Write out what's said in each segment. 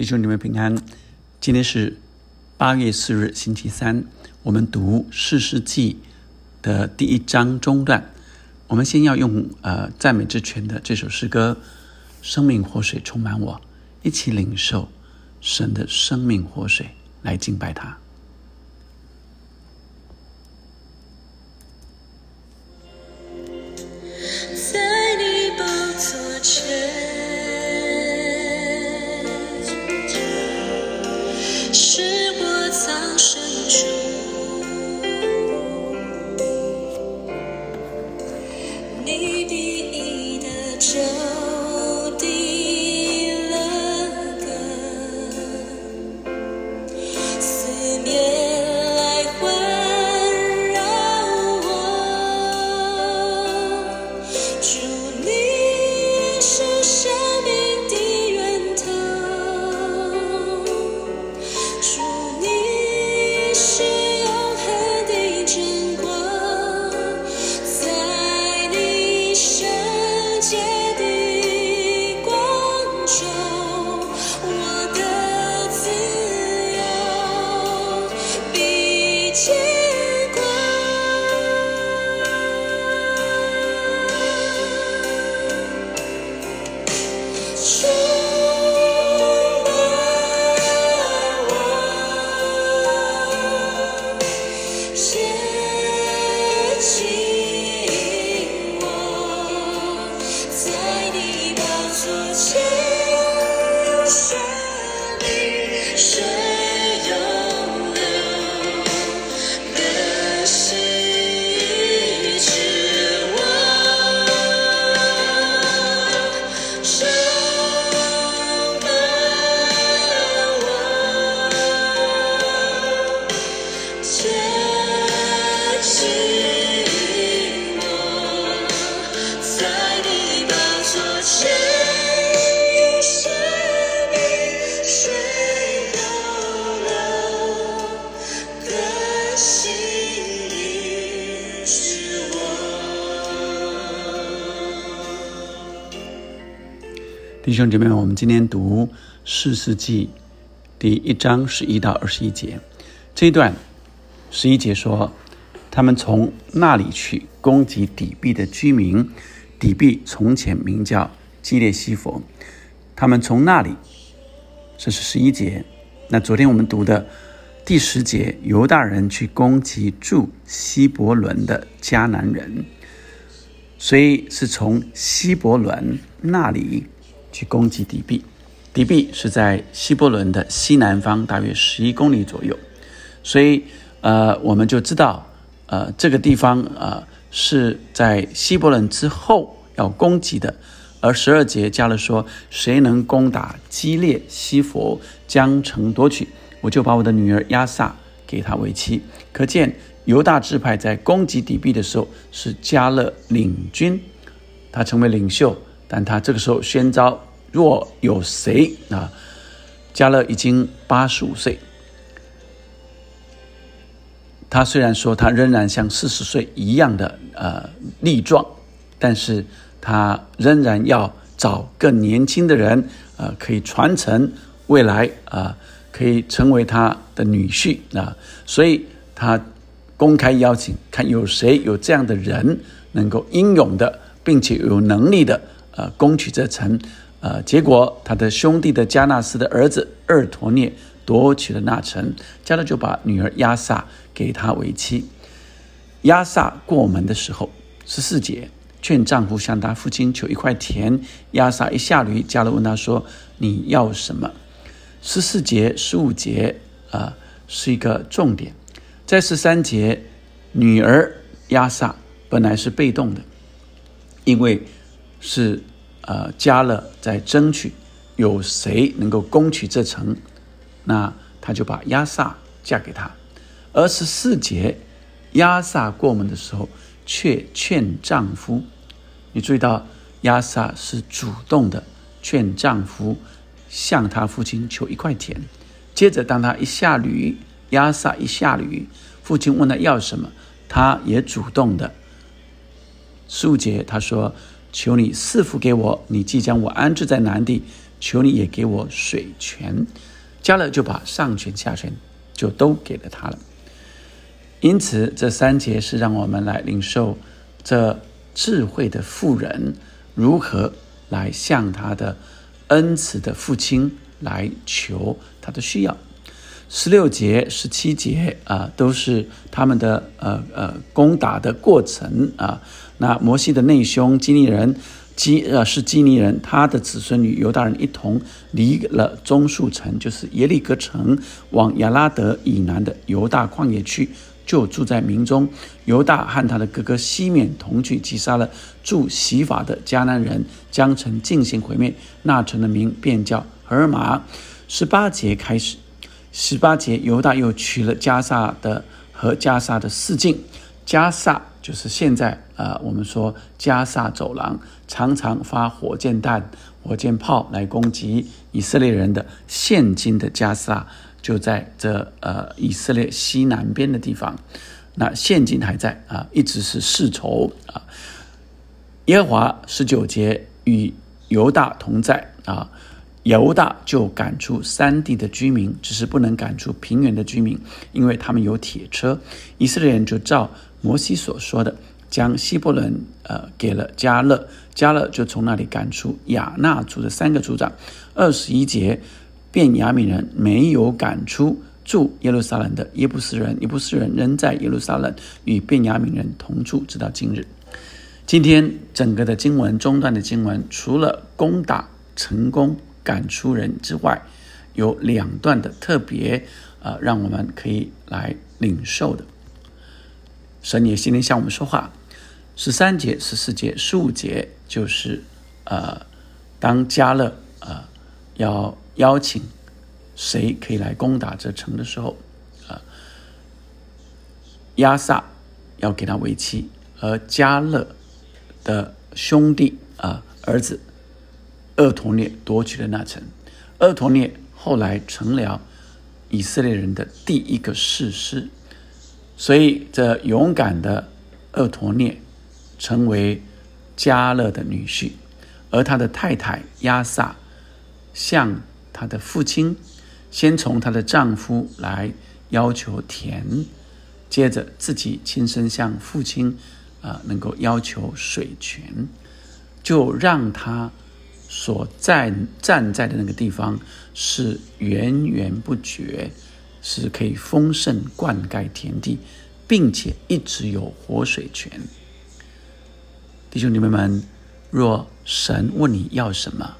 弟兄姊妹平安，今天是八月四日星期三，我们读四世纪的第一章中段。我们先要用呃赞美之泉的这首诗歌《生命活水充满我》，一起领受神的生命活水来敬拜他。弟兄姐妹们，我们今天读四世纪第一章十一到二十一节这一段，十一节说，他们从那里去攻击底壁的居民。底壁从前名叫基列西佛，他们从那里，这是十一节。那昨天我们读的第十节，犹大人去攻击住希伯伦的迦南人，所以是从希伯伦那里。去攻击底壁，底壁是在希伯伦的西南方，大约十一公里左右。所以，呃，我们就知道，呃，这个地方呃是在希伯伦之后要攻击的。而十二节加了说，谁能攻打基列西佛，将城夺取，我就把我的女儿亚萨给他为妻。可见犹大支派在攻击底壁的时候，是加勒领军，他成为领袖。但他这个时候宣召，若有谁啊，加勒已经八十五岁，他虽然说他仍然像四十岁一样的呃力壮，但是他仍然要找更年轻的人，呃，可以传承未来啊，可以成为他的女婿啊，所以他公开邀请，看有谁有这样的人能够英勇的，并且有能力的。呃，攻取这城，呃，结果他的兄弟的加纳斯的儿子厄陀涅夺取了那城，加勒就把女儿亚萨给他为妻。亚萨过门的时候，十四节劝丈夫向他父亲求一块田。亚萨一下驴，加勒问他说：“你要什么？”十四节、十五节啊，是一个重点。在十三节，女儿亚萨本来是被动的，因为。是，呃，加勒在争取有谁能够攻取这城，那他就把亚萨嫁给他。而十四节，亚萨过门的时候，却劝丈夫。你注意到亚萨是主动的劝丈夫向他父亲求一块田。接着，当他一下驴，亚萨一下驴，父亲问他要什么，他也主动的。十五节他说。求你赐福给我，你即将我安置在南地，求你也给我水泉。加勒就把上泉下泉就都给了他了。因此，这三节是让我们来领受这智慧的妇人如何来向他的恩慈的父亲来求他的需要。十六节、十七节啊，都是他们的呃呃攻打的过程啊。那摩西的内兄基尼人基呃是基尼人，他的子孙与犹大人一同离了棕树城，就是耶利哥城，往亚拉德以南的犹大旷野去，就住在民中。犹大和他的哥哥西缅同去击杀了住洗法的迦南人，将城进行毁灭。那城的名便叫荷尔玛。十八节开始。十八节，犹大又取了加萨的和加萨的四境。加萨就是现在呃，我们说加萨走廊，常常发火箭弹、火箭炮来攻击以色列人的。现今的加萨就在这呃以色列西南边的地方。那现今还在啊，一直是世仇啊。耶和华十九节与犹大同在啊。犹大就赶出山地的居民，只是不能赶出平原的居民，因为他们有铁车。以色列人就照摩西所说的，将希伯伦呃给了加勒，加勒就从那里赶出亚纳族的三个族长。二十一节，便雅悯人没有赶出住耶路撒冷的耶布斯人，耶布斯人仍在耶路撒冷与便雅悯人同住，直到今日。今天整个的经文中段的经文，除了攻打成功。赶出人之外，有两段的特别，呃，让我们可以来领受的。神也今天向我们说话。十三节、十四节、十五节，就是呃，当加勒呃要邀请谁可以来攻打这城的时候，啊，亚萨要给他为妻，而加勒的兄弟啊儿子。厄陀涅夺取了那城，厄陀涅后来成了以色列人的第一个士师，所以这勇敢的厄陀涅成为加勒的女婿，而他的太太亚萨向他的父亲先从她的丈夫来要求田，接着自己亲身向父亲啊能够要求水泉，就让他。所站站在的那个地方是源源不绝，是可以丰盛灌溉田地，并且一直有活水泉。弟兄姊妹们，若神问你要什么，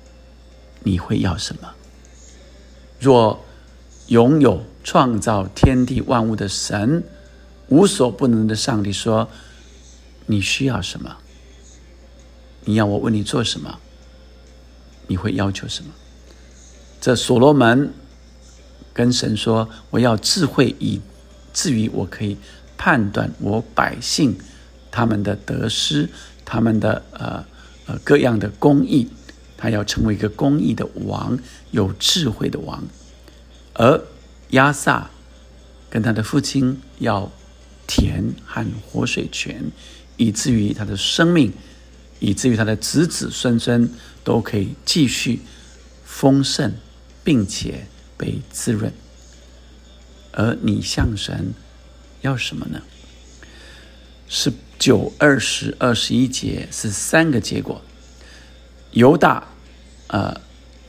你会要什么？若拥有创造天地万物的神，无所不能的上帝说：“你需要什么？你要我为你做什么？”你会要求什么？这所罗门跟神说：“我要智慧，以至于我可以判断我百姓他们的得失，他们的呃呃各样的公义。他要成为一个公义的王，有智慧的王。而亚萨跟他的父亲要田和活水泉，以至于他的生命，以至于他的子子孙孙。”都可以继续丰盛，并且被滋润。而你向神要什么呢？是九、二十、二十一节是三个结果。犹大，呃，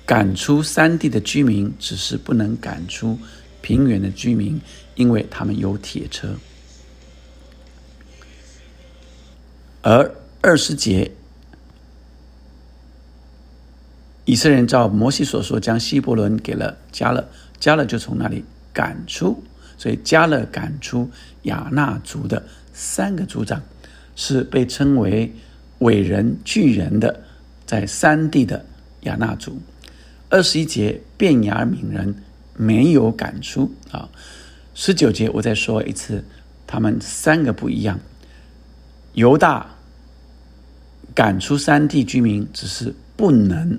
赶出山地的居民，只是不能赶出平原的居民，因为他们有铁车。而二十节。以色列人照摩西所说，将希伯伦给了加勒，加勒就从那里赶出，所以加勒赶出亚纳族的三个族长，是被称为伟人巨人的，在山地的亚纳族。二十一节，便雅悯人没有赶出啊。十九节，我再说一次，他们三个不一样。犹大赶出山地居民，只是不能。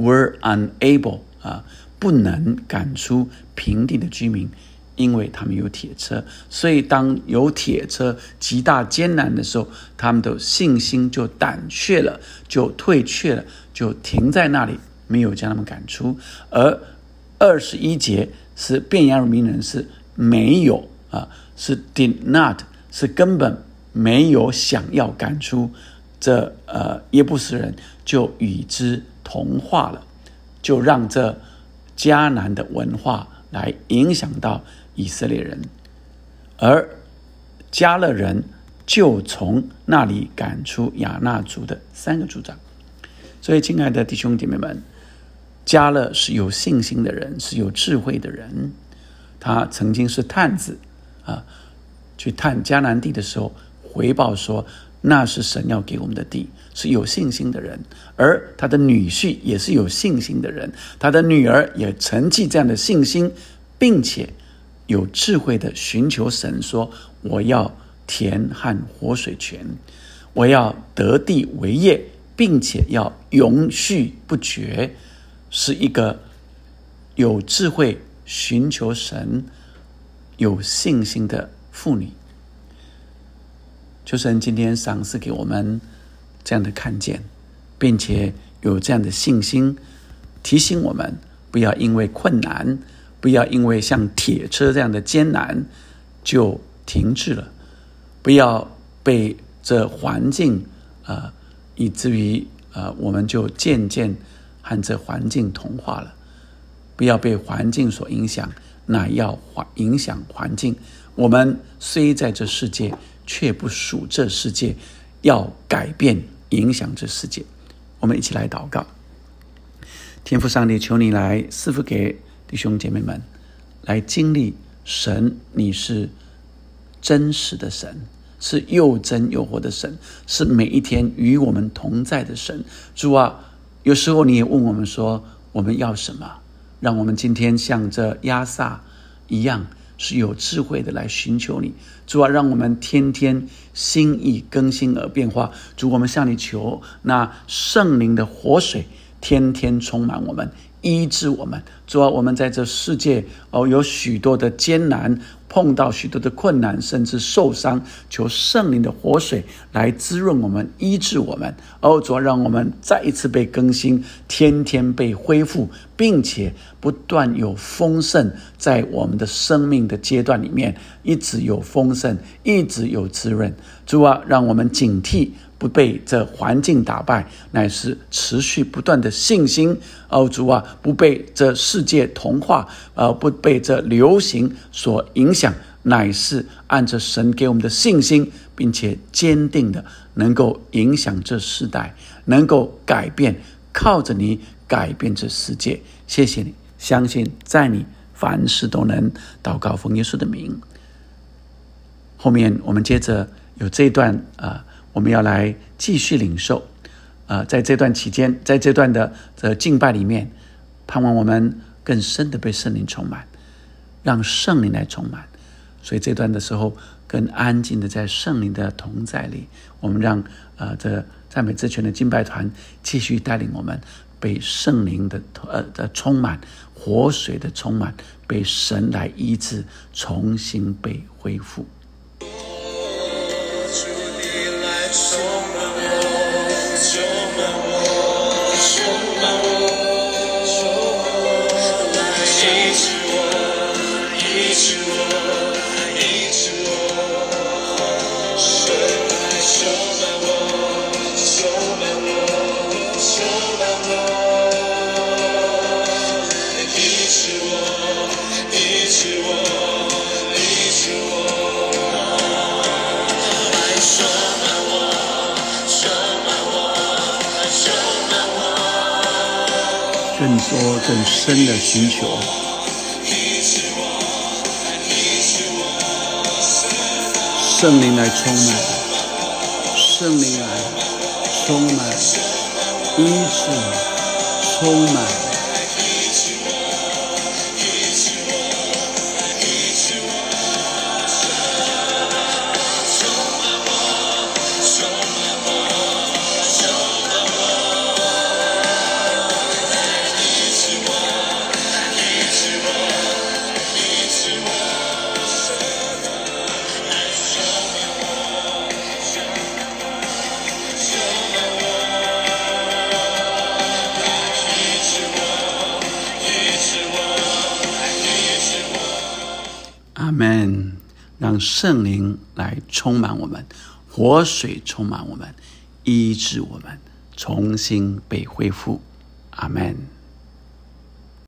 Were unable 啊，不能赶出平地的居民，因为他们有铁车，所以当有铁车极大艰难的时候，他们的信心就胆怯了，就退却了，就停在那里，没有将他们赶出，而二十一节是便雅悯人是没有啊，是 did not 是根本没有想要赶出这呃耶布斯人，就与之同化了，就让这迦南的文化来影响到以色列人，而加勒人就从那里赶出亚纳族的三个族长。所以，亲爱的弟兄姐妹们，加勒是有信心的人，是有智慧的人。他曾经是探子啊，去探迦南地的时候，回报说那是神要给我们的地，是有信心的人。而他的女婿也是有信心的人，他的女儿也承继这样的信心，并且有智慧的寻求神，说我要田和活水泉，我要得地为业。并且要永续不绝，是一个有智慧、寻求神、有信心的妇女。求神今天赏赐给我们这样的看见，并且有这样的信心，提醒我们不要因为困难，不要因为像铁车这样的艰难就停滞了，不要被这环境啊。以至于呃，我们就渐渐和这环境同化了。不要被环境所影响，乃要环影响环境。我们虽在这世界，却不属这世界，要改变影响这世界。我们一起来祷告：天父上帝，求你来赐福给弟兄姐妹们，来经历神，你是真实的神。是又真又活的神，是每一天与我们同在的神。主啊，有时候你也问我们说，我们要什么？让我们今天像这亚萨一样，是有智慧的来寻求你。主啊，让我们天天心意更新而变化。主，我们向你求，那圣灵的活水天天充满我们。医治我们，主啊，我们在这世界哦，有许多的艰难，碰到许多的困难，甚至受伤，求圣灵的活水来滋润我们，医治我们。哦，主啊，让我们再一次被更新，天天被恢复，并且不断有丰盛在我们的生命的阶段里面，一直有丰盛，一直有滋润。主啊，让我们警惕。不被这环境打败，乃是持续不断的信心。哦，主啊，不被这世界同化，呃，不被这流行所影响，乃是按着神给我们的信心，并且坚定的能够影响这世代，能够改变，靠着你改变这世界。谢谢你，相信在你凡事都能祷告奉耶稣的名。后面我们接着有这段啊。我们要来继续领受，啊，在这段期间，在这段的的敬拜里面，盼望我们更深的被圣灵充满，让圣灵来充满。所以这段的时候，更安静的在圣灵的同在里，我们让呃这赞美之泉的敬拜团继续带领我们被圣灵的呃的充满，活水的充满，被神来医治，重新被恢复。更多、更深的寻求，圣灵来充满，圣灵来充满，医治，充满。圣灵来充满我们，活水充满我们，医治我们，重新被恢复。阿门。